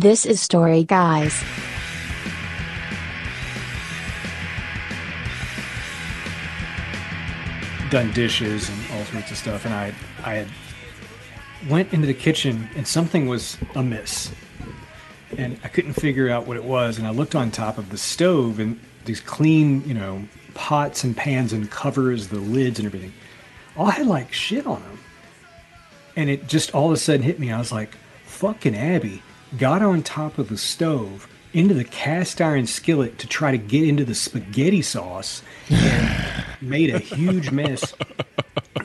This is Story Guys. done dishes and all sorts of stuff, and I I had went into the kitchen and something was amiss, and I couldn't figure out what it was. And I looked on top of the stove and these clean, you know, pots and pans and covers, the lids and everything, all had like shit on them. And it just all of a sudden hit me. I was like, "Fucking Abby!" Got on top of the stove into the cast iron skillet to try to get into the spaghetti sauce and made a huge mess.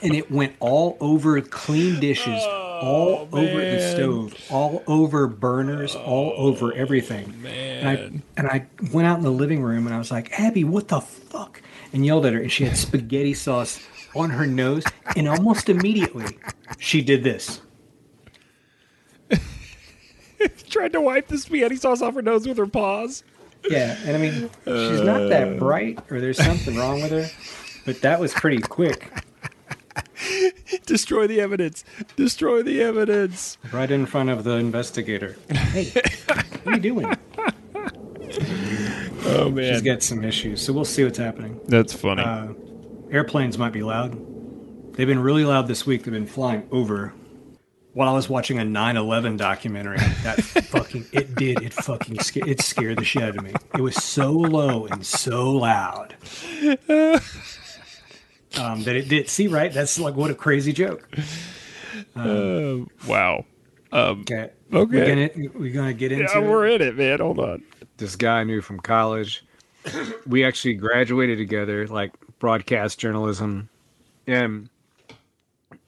And it went all over clean dishes oh, all over the stove all over burners all oh, over everything. And I, and I went out in the living room and I was like abby what the fuck? And yelled at her and she had spaghetti sauce on her nose. And almost immediately she did this Tried to wipe the spaghetti sauce off her nose with her paws. Yeah, and I mean, she's not that bright, or there's something wrong with her. But that was pretty quick, Destroy the evidence. Destroy the evidence. right in front of the investigator. Hey, what are you doing? Oh man. She's got some issues, so we'll see what's happening. that's funny. Uh, airplanes might be loud. They've been really loud this week. They've been flying over. While I was watching a 9/11 documentary, that fucking it did it fucking sca- it scared the shit out of me. It was so low and so loud um, that it did. See, right? That's like what a crazy joke. Uh, wow. Um, Okay. Okay. We're gonna, we're gonna get into yeah, it. we're in it, man. Hold on. this guy I knew from college. We actually graduated together, like broadcast journalism, and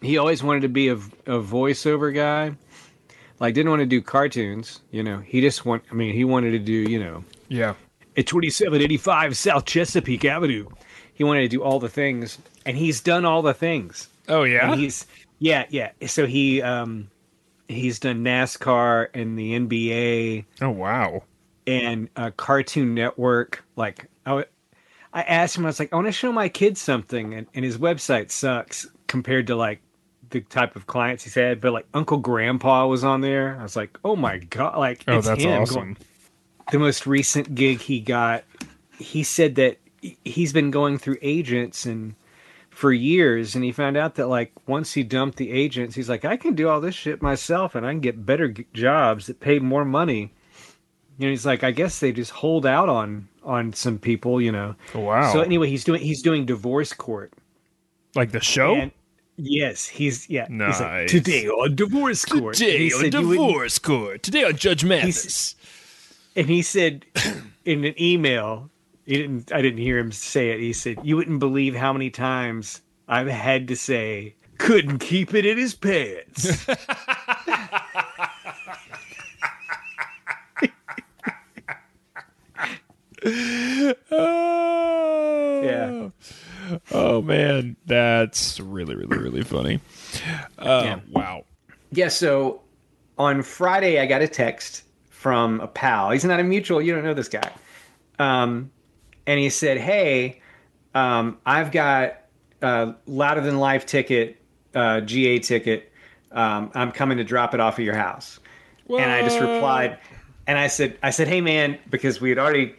he always wanted to be a, a voiceover guy. Like, didn't want to do cartoons, you know. He just want. I mean, he wanted to do, you know, Yeah. at twenty seven eighty five South Chesapeake Avenue. He wanted to do all the things, and he's done all the things. Oh yeah. And he's yeah, yeah. So he um he's done NASCAR and the NBA oh wow. and uh, Cartoon Network. Like I I asked him, I was like, I want to show my kids something, and, and his website sucks compared to like the type of clients he's had. But like Uncle Grandpa was on there. I was like, oh my god, like Oh, it's that's him awesome. the most recent gig he got, he said that he's been going through agents and for years and he found out that like once he dumped the agents he's like i can do all this shit myself and i can get better g- jobs that pay more money you know he's like i guess they just hold out on on some people you know Wow. so anyway he's doing he's doing divorce court like the show. and yes he's yeah he's like Nice. today on divorce court he said you court. Today on Judge Mathis. and he said in an email he didn't i didn't hear him say it he said you wouldn't believe how many times i've had to say couldn't keep it in his pants Oh. Yeah. Oh man, that's really, really, really funny. Uh, Yeah. Wow. Yeah, so on Friday, I got a text from a pal. He's not a mutual. You don't know this guy. Um, and he said, Hey, um, I've got a louder than life ticket, uh, GA ticket. Um, I'm coming to drop it off at your house. And I just replied, and I said, I said, Hey, man, because we had already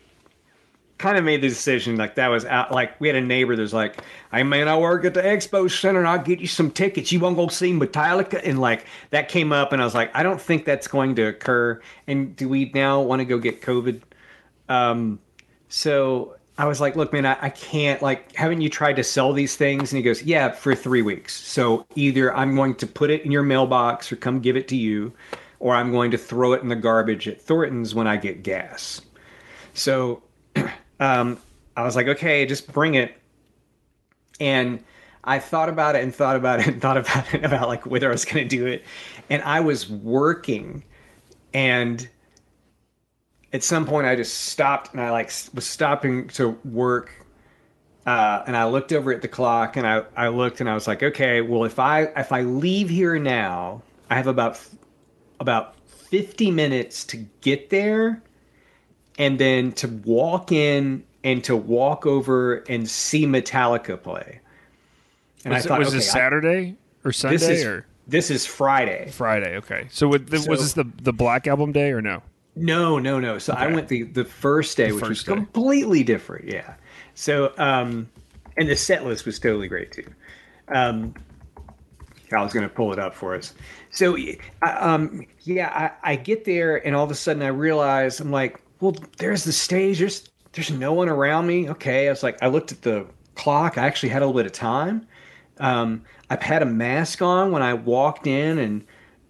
kind of made the decision like that was out like we had a neighbor that's like hey man i work at the expo center and i'll get you some tickets. You want to go see metallica? And like that came up and i was like i don't think that's going to occur. And do we now want to go get covid? Um so i was like look man I, I can't like haven't you tried to sell these things? And he goes yeah for three weeks. So either i'm going to put it in your mailbox or come give it to you or i'm going to throw it in the garbage at thornton's when i get gas. So um, I was like, okay, just bring it. And I thought about it and thought about it and thought about it about like whether I was going to do it. And I was working and at some point I just stopped and I like was stopping to work. Uh, and I looked over at the clock and I, I looked and I was like, okay, well, if I, if I leave here now, I have about, about 50 minutes to get there and then to walk in and to walk over and see Metallica play. And Was, I thought, was okay, this I- Saturday or Sunday this is or this is Friday. Friday? Okay. So, with the, was this the the Black Album day or no? No, no, no. So I went the the first day, which was day. completely different. Yeah. So um, and the set list was totally great too. Um, I was going to pull it up for us. So um, yeah, I, I get there and all of a sudden I realize I'm like, well, there's the stage. There's there's no one around me. Okay, I was like, I looked at the clock. I actually had a little bit of time. Um, I've had a mask on when I walked in, and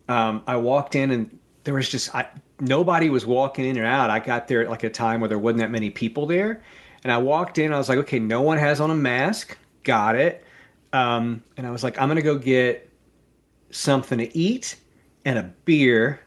um, I walked in, and there was just I, nobody was walking in and out. I got there at like a time where there wasn't that many people there, and I walked in. I was like, okay, no one has on a mask. Got it. Um, and I was like, I'm gonna go get something to eat and a beer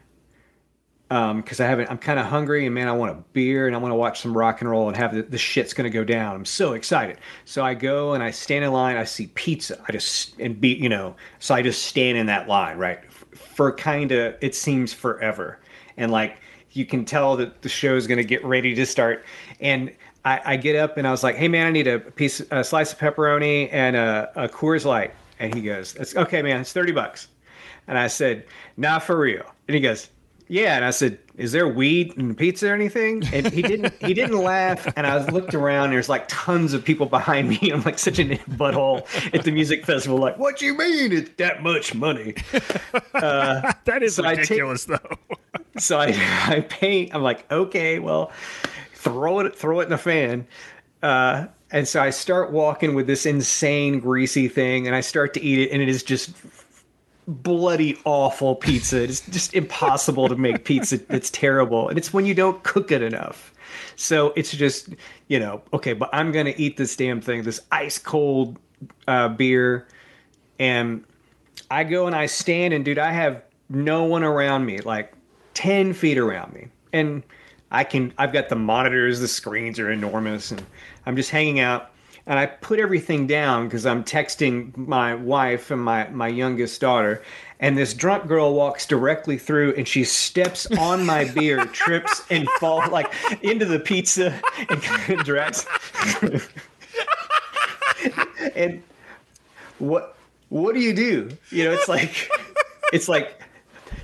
Um, because I haven't. I'm kind of hungry, and man, I want a beer, and I want to watch some rock and roll, and have the, the shit's gonna go down. I'm so excited. So I go and I stand in line. I see pizza. I just and be you know. So I just stand in that line right for kind of it seems forever, and like you can tell that the show's gonna get ready to start, and. I, I get up and I was like, "Hey man, I need a piece, a slice of pepperoni and a, a Coors Light." And he goes, "It's okay, man. It's thirty bucks." And I said, "Not for real." And he goes, "Yeah." And I said, "Is there weed and pizza or anything?" And he didn't. He didn't laugh. And I was looked around. And there's like tons of people behind me. I'm like such a butthole at the music festival. Like, what do you mean? It's that much money? That is So I take- ridiculous, though. So I, I paint. I'm like, okay, well, throw it, throw it in the fan. Uh, and so I start walking with this insane greasy thing, and I start to eat it, and it is just bloody awful pizza. It's just impossible to make pizza. It's terrible, and it's when you don't cook it enough. So it's just, you know, okay, but I'm gonna eat this damn thing, this ice cold uh, beer, and I go and I stand and dude, I have no one around me, like ten feet around me, and I can. I've got the monitors, the screens are enormous, and I'm just hanging out. And I put everything down because I'm texting my wife and my my youngest daughter. And this drunk girl walks directly through, and she steps on my beer, trips, and falls like into the pizza, and kind of drags. and what what do you do? You know, it's like it's like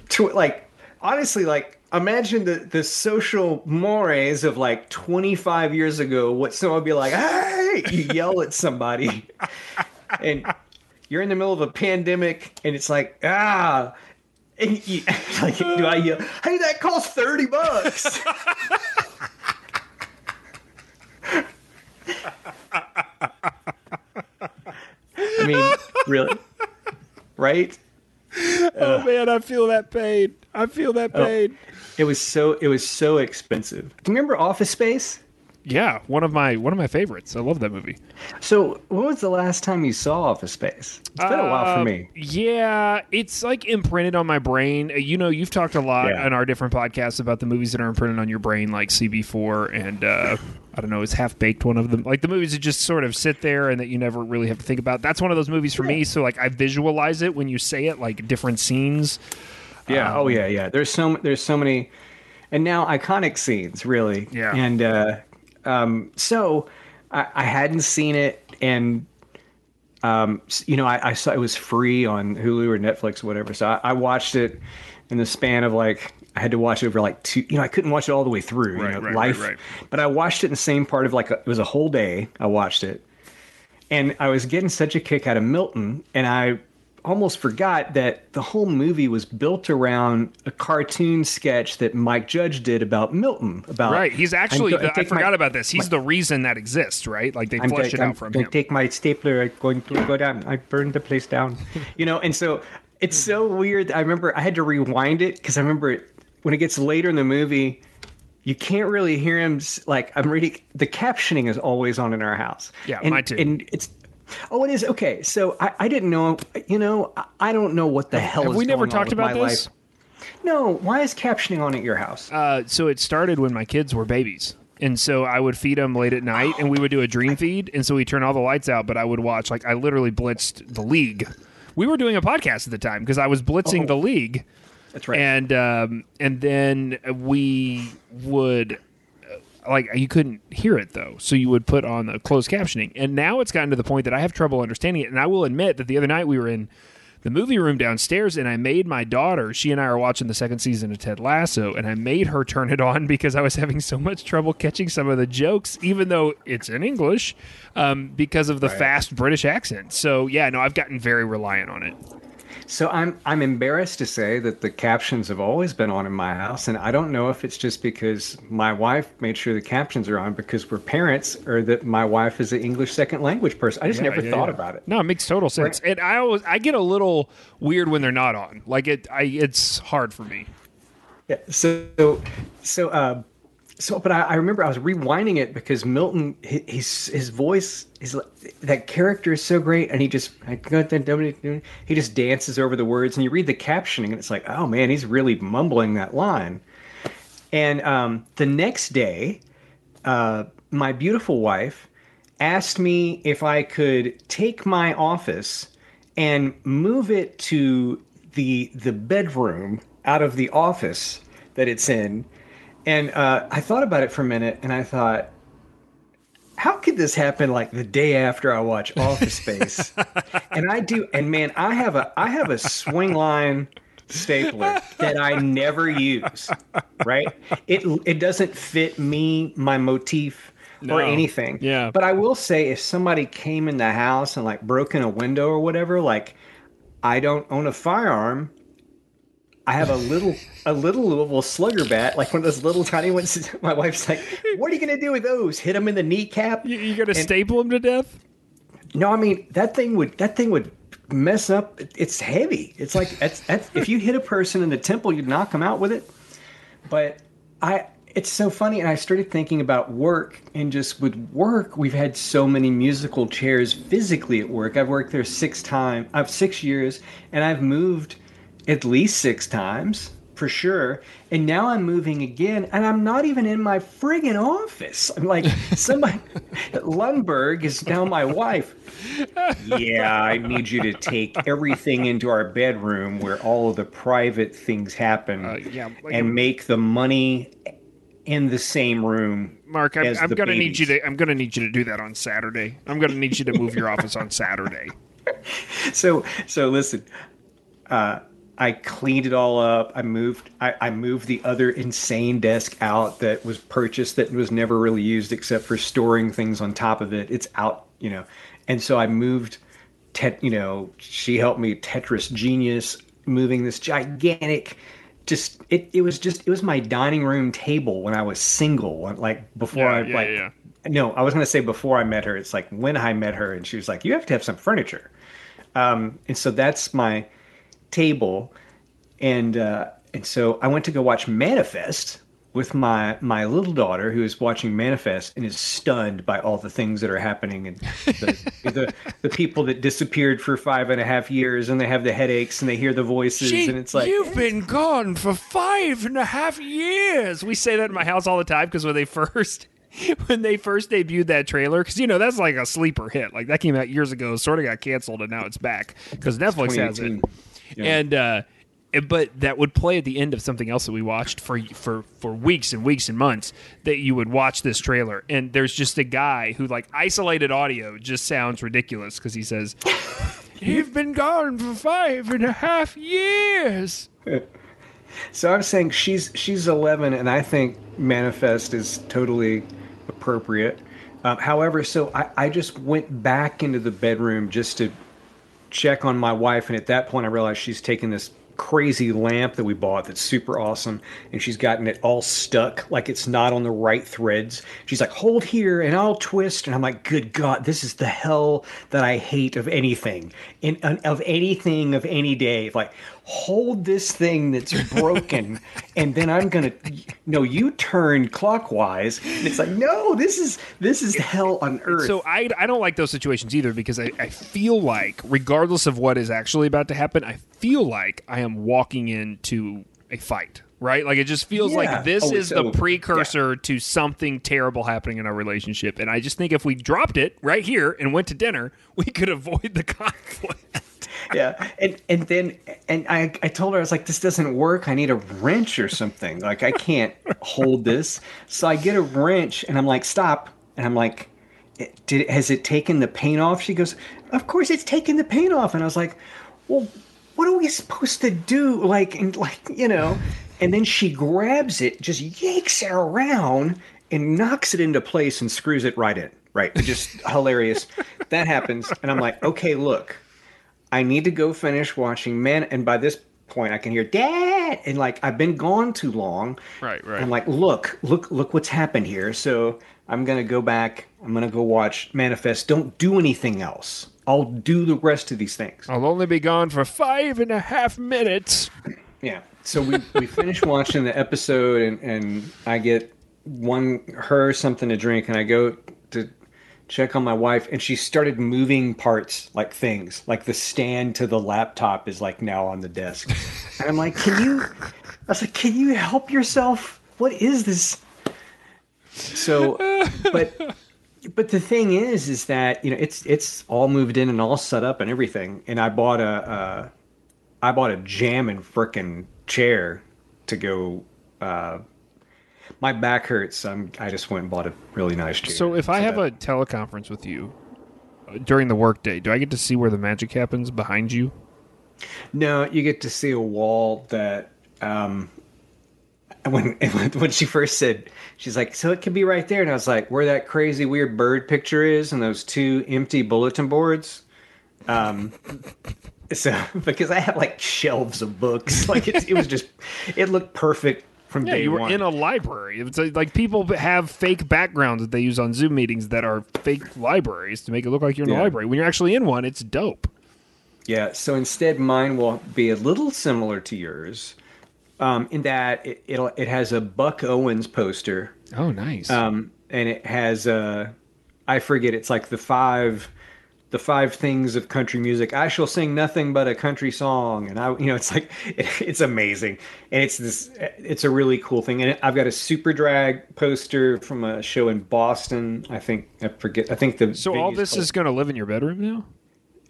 tw- like honestly like imagine the the social mores of like 25 years ago what someone would be like hey you yell at somebody and you're in the middle of a pandemic and it's like ah and you, like do I yell hey that costs 30 bucks I mean really right oh man, I feel that pain. I feel that Oh. pain. It was so it was so expensive. Do you remember Office Space? Yeah, one of my one of my favorites. I love that movie. So when was the last time you saw Office Space? It's been a while for Uh, me. Yeah, it's like imprinted on my brain. Uh, You know, you've talked a lot Yeah. on our different podcasts about the movies that are imprinted on your brain, like CB4 and uh, I don't know, it's Half Baked one of them? Like the movies that just sort of sit there and that you never really have to think about. That's one of those movies for me. So like I visualize it when you say it, like different scenes. Yeah. Um, oh yeah, yeah. There's so there's so many, and now iconic scenes really. Yeah. And uh, um, so I, I hadn't seen it, and um, you know, I, I saw it was free on Hulu or Netflix or whatever. So I, I watched it in the span of like I had to watch it over like two. You know, I couldn't watch it all the way through. Right, you know, right, right, life. right. But I watched it in the same part of like a, it was a whole day. I watched it, and I was getting such a kick out of Milton, and I almost forgot that the whole movie was built around a cartoon sketch that Mike Judge did about Milton. About Right. He's actually, go- the, I take my- forgot about this. He's the reason that exists, right? Like they I'm fleshed take- it I'm out from gonna him. take my stapler. I'm going to go down. I burned the place down. You know, and so it's so weird. I remember I had to rewind it because I remember it, when it gets later in the movie. You can't really hear him. Like I'm reading, the captioning is always on in our house. Yeah, and, mine too. And it's, oh, it is okay. So I, I didn't know. You know, I, I don't know what the hell. Have is we never talked about this? Life. No. Why is captioning on at your house? Uh, so it started when my kids were babies. And so I would feed them late at night and we would do a dream feed. And so we turn all the lights out, but I would watch, like, I literally blitzed the league. We were doing a podcast at the time because I was blitzing Oh. the league. That's right. And, um, and then we would, like, you couldn't hear it though. So you would put on the closed captioning. And now it's gotten to the point that I have trouble understanding it. And I will admit that the other night we were in the movie room downstairs, and I made my daughter. She and I are watching the second season of Ted Lasso, and I made her turn it on because I was having so much trouble catching some of the jokes, even though it's in English, um, because of the fast British accent. So yeah, no, I've gotten very reliant on it. So I'm I'm embarrassed to say that the captions have always been on in my house, and I don't know if it's just because my wife made sure the captions are on because we're parents, or that my wife is an English second language person. I just Yeah, never yeah, thought yeah. about it. No, it makes total sense. And I always I get a little weird when they're not on. Like it, I it's hard for me. Yeah. So so uh, so, but I, I remember I was rewinding it because Milton, his his voice, his that character is so great, and he just he just dances over the words, and you read the captioning, and it's like, oh man, he's really mumbling that line. And um, the next day, uh, my beautiful wife asked me if I could take my office and move it to the the bedroom out of the office that it's in. And uh, I thought about it for a minute, and I thought, how could this happen like the day after I watch Office Space? and I do, and man, I have a I have a Swingline stapler that I never use. Right? It it doesn't fit me, my motif, No. or anything. Yeah. But I will say, if somebody came in the house and like broke in a window or whatever, like I don't own a firearm. I have a little a little Louisville slugger bat, like one of those little tiny ones. My wife's like, "What are you gonna do with those? Hit them in the kneecap?" You, you gonna And- staple them to death? No, I mean that thing would that thing would mess up. It's heavy. It's like that's, that's if you hit a person in the temple, you'd knock them out with it. But I, it's so funny, and I started thinking about work, and just with work, we've had so many musical chairs physically at work. I've worked there six times. I've uh, six years, and I've moved at least six times for sure. And now I'm moving again, and I'm not even in my friggin' office. I'm like somebody. Lumbergh is now my wife. Yeah, I need you to take everything into our bedroom where all of the private things happen, Uh, yeah, like and a- make the money in the same room. Mark, I'm, I'm gonna need you to. I'm gonna need you to do that on Saturday. I'm gonna need you to move your office on Saturday. so so listen uh i cleaned it all up. I moved I, I moved the other insane desk out that was purchased that was never really used except for storing things on top of it. It's out you know. And so i moved tet you know she helped me tetris genius moving this gigantic just it, it was just it was my dining room table when i was single like before Yeah, i yeah, like yeah. no i was going to say before i met her it's like when i met her and she was like you have to have some furniture. Um, and so that's my table and uh, and so I went to go watch Manifest with my my little daughter who is watching Manifest and is stunned by all the things that are happening and the the, the people that disappeared for five and a half years and they have the headaches and they hear the voices and it's like you've been gone for five and a half years. We say that in my house all the time because when they first when they first debuted that trailer, because you know that's like a sleeper hit. Like that came out years ago, sort of got canceled, and now it's back because Netflix has it. 2018. Yeah. And uh, but that would play at the end of something else that we watched for for for weeks and weeks and months. That you would watch this trailer, and there's just a guy who like isolated audio just sounds ridiculous because he says. You've been gone for five and a half years. So I'm saying she's she's 11, and I think manifest is totally appropriate. Um, however, so I, I just went back into the bedroom just to check on my wife, and at that point, I realized she's taking this crazy lamp that we bought that's super awesome, and she's gotten it all stuck, like it's not on the right threads. She's like, "Hold here, and I'll twist," and I'm like, "Good God, this is the hell that I hate of anything, in of anything of any day." Like, hold this thing that's broken, and then I'm gonna, no, you turn clockwise, and it's like, no, this is this is hell on earth. So I, I don't like those situations either because I, I feel like, regardless of what is actually about to happen, I feel like I am walking into a fight. Right? Like it just feels Yeah. like this Oh, is so- the precursor to something terrible happening in our relationship. And I just think if we dropped it right here and went to dinner, we could avoid the conflict. yeah and and then and I, I told her i was like this doesn't work i need a wrench or something like i can't hold this so i get a wrench and i'm like stop and i'm like did has it taken the paint off she goes of course it's taken the paint off and i was like well what are we supposed to do? Like, and like, you know, and then she grabs it, just yanks it around and knocks it into place and screws it right in. Right. Just hilarious. That happens. And I'm like, okay, look, I need to go finish watching Man. And by this point, I can hear dad. And like, I've been gone too long. Right, right. I'm like, look, look, look what's happened here. So I'm going to go back. I'm going to go watch Manifest. Don't do anything else. I'll do the rest of these things. I'll only be gone for five and a half minutes. Yeah. So we, we finish watching the episode and, and I get one her something to drink and I go to check on my wife and she started moving parts like things like the stand to the laptop is like now on the desk and i'm like can you i was like can you help yourself what is this so but but the thing is is that you know it's it's all moved in and all set up and everything and i bought a uh, i bought a jam and frickin' chair to go uh my back hurts. I'm, I just went and bought a really nice chair. So if I have that- a teleconference with you uh, during the workday, do I get to see where the magic happens behind you? no, you get to see a wall that um, when when she first said she's like, so it could be right there, and I was like, where that crazy weird bird picture is, and those two empty bulletin boards. Um, so because I have like shelves of books, like it, it was just it looked perfect from Yeah, day you were one. in a library. It's like, like people have fake backgrounds that they use on Zoom meetings that are fake libraries to make it look like you're in a library. When you're actually in one, it's dope. Yeah, so instead, mine will be a little similar to yours, um, in that it it'll, it has a Buck Owens poster, Oh, nice. um, and it has uh, I forget it's like the five, the five things of country music. I shall sing nothing but a country song, and I, you know, it's like it, it's amazing, and it's this, it's a really cool thing. And I've got a Superdrag poster from a show in Boston. I think I forget. I think the so all this is going to live in your bedroom now?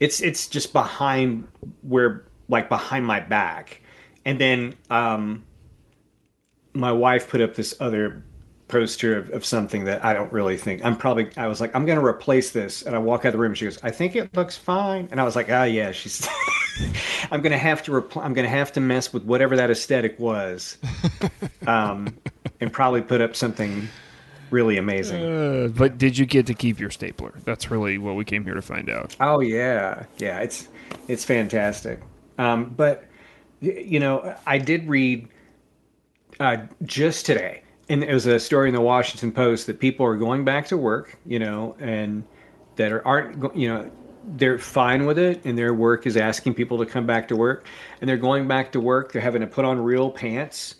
it's it's just behind where like behind my back and then um my wife put up this other poster of, of something that i don't really think i'm probably i was like i'm gonna replace this and i walk out of the room and she goes i think it looks fine and i was like ah yeah she's i'm gonna have to repl- i'm gonna have to mess with whatever that aesthetic was um and probably put up something really amazing Uh, but did you get to keep your stapler? That's really what we came here to find out. Oh yeah, yeah. It's it's fantastic. Um, but you know, I did read uh, just today, and it was a story in the Washington Post that people are going back to work. You know, and that are, aren't you know they're fine with it, and their work is asking people to come back to work, and they're going back to work. They're having to put on real pants.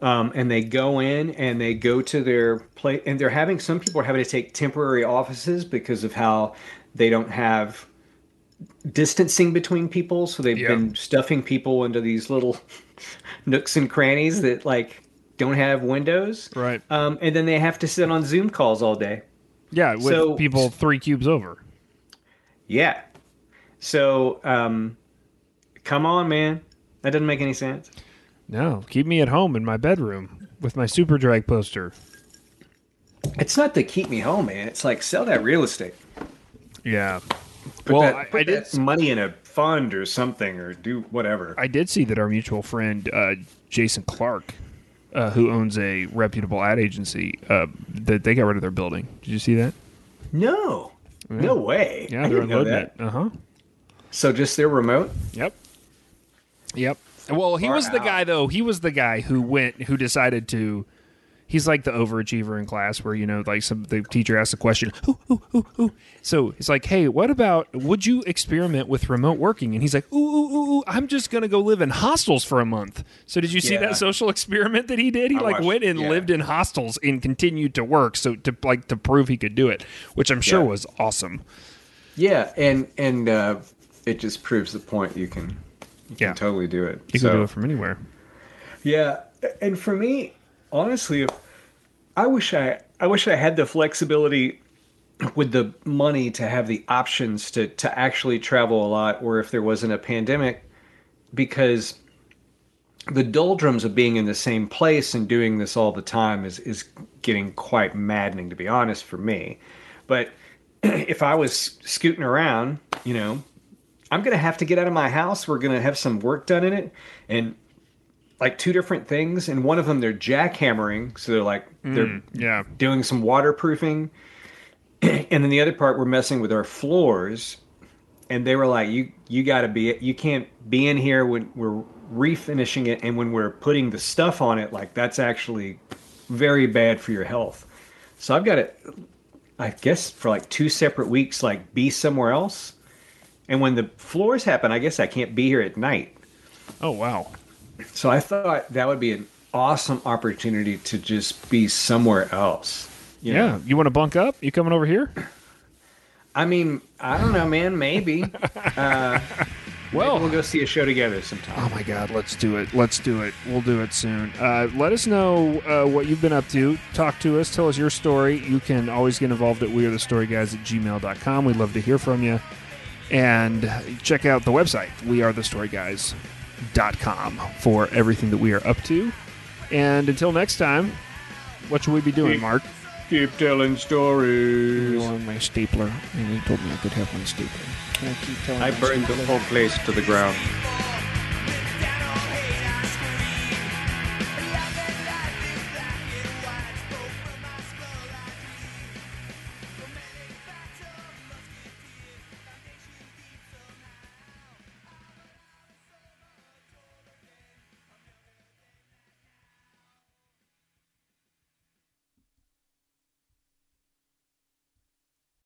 Um, and they go in and they go to their place, and they're having some people are having to take temporary offices because of how they don't have distancing between people. So they've Yeah. been stuffing people into these little nooks and crannies that like don't have windows. Right. Um, and then they have to sit on Zoom calls all day. Yeah, with So- people three cubes over. Yeah. So, um, come on, man. That doesn't make any sense. No, keep me at home in my bedroom with my Superdrag poster. It's not to keep me home, man. It's like sell that real estate. Yeah. Put well, that, I, put I did. that money in a fund or something, or do whatever. I did see that our mutual friend uh, Jason Clark, uh, who owns a reputable ad agency, uh, that they got rid of their building. Did you see that? no, no way. Yeah, I they're didn't know unloading it. Uh huh. So just their remote. Yep. Yep. Well, he Far was the guy though. He was the guy who went who decided to he's like the overachiever in class where you know like some the teacher asks a question ooh, ooh, ooh, ooh. so it's like hey what about would you experiment with remote working and he's like ooh, ooh, ooh, ooh i'm just gonna go live in hostels for a month so did you see Yeah. that social experiment that he did he I like watched- went and yeah. lived in hostels and continued to work so to like to prove he could do it which i'm sure Yeah. was awesome Yeah, and and uh, it just proves the point. You can you Yeah. can totally do it. you So- could do it from anywhere Yeah, and for me, honestly, if I wish I I wish I had the flexibility with the money to have the options to to actually travel a lot, or if there wasn't a pandemic, because the doldrums of being in the same place and doing this all the time is is getting quite maddening, to be honest, for me. But if I was scooting around, you know, I'm gonna have to get out of my house. We're gonna have some work done in it, and like two different things. And one of them they're jackhammering, so they're like they're mm, Yeah. doing some waterproofing, and then the other part we're messing with our floors. And they were like, "You you got to be you can't be in here when we're refinishing it, and when we're putting the stuff on it, like that's actually very bad for your health." So I've got to, I guess, for like two separate weeks, like be somewhere else. And when the floors happen, I guess I can't be here at night. Oh wow. So I thought that would be an awesome opportunity to just be somewhere else. you know? Yeah. You want to bunk up? You coming over here? I mean, I don't know, man. Maybe. Uh, Well- maybe we'll go see a show together sometime. Oh my God, let's do it. Let's do it. We'll do it soon. Uh, let us know uh, what you've been up to. Talk to us. Tell us your story. You can always get involved at wearethestoryguys at gmail.com. We'd love to hear from you. And check out the website, wearethestoryguys.com, for everything that we are up to. And until next time, what should we be doing, Mark? Keep telling stories. You want my stapler, and you told me I could have my stapler. Can I keep telling I burned the whole place to the ground.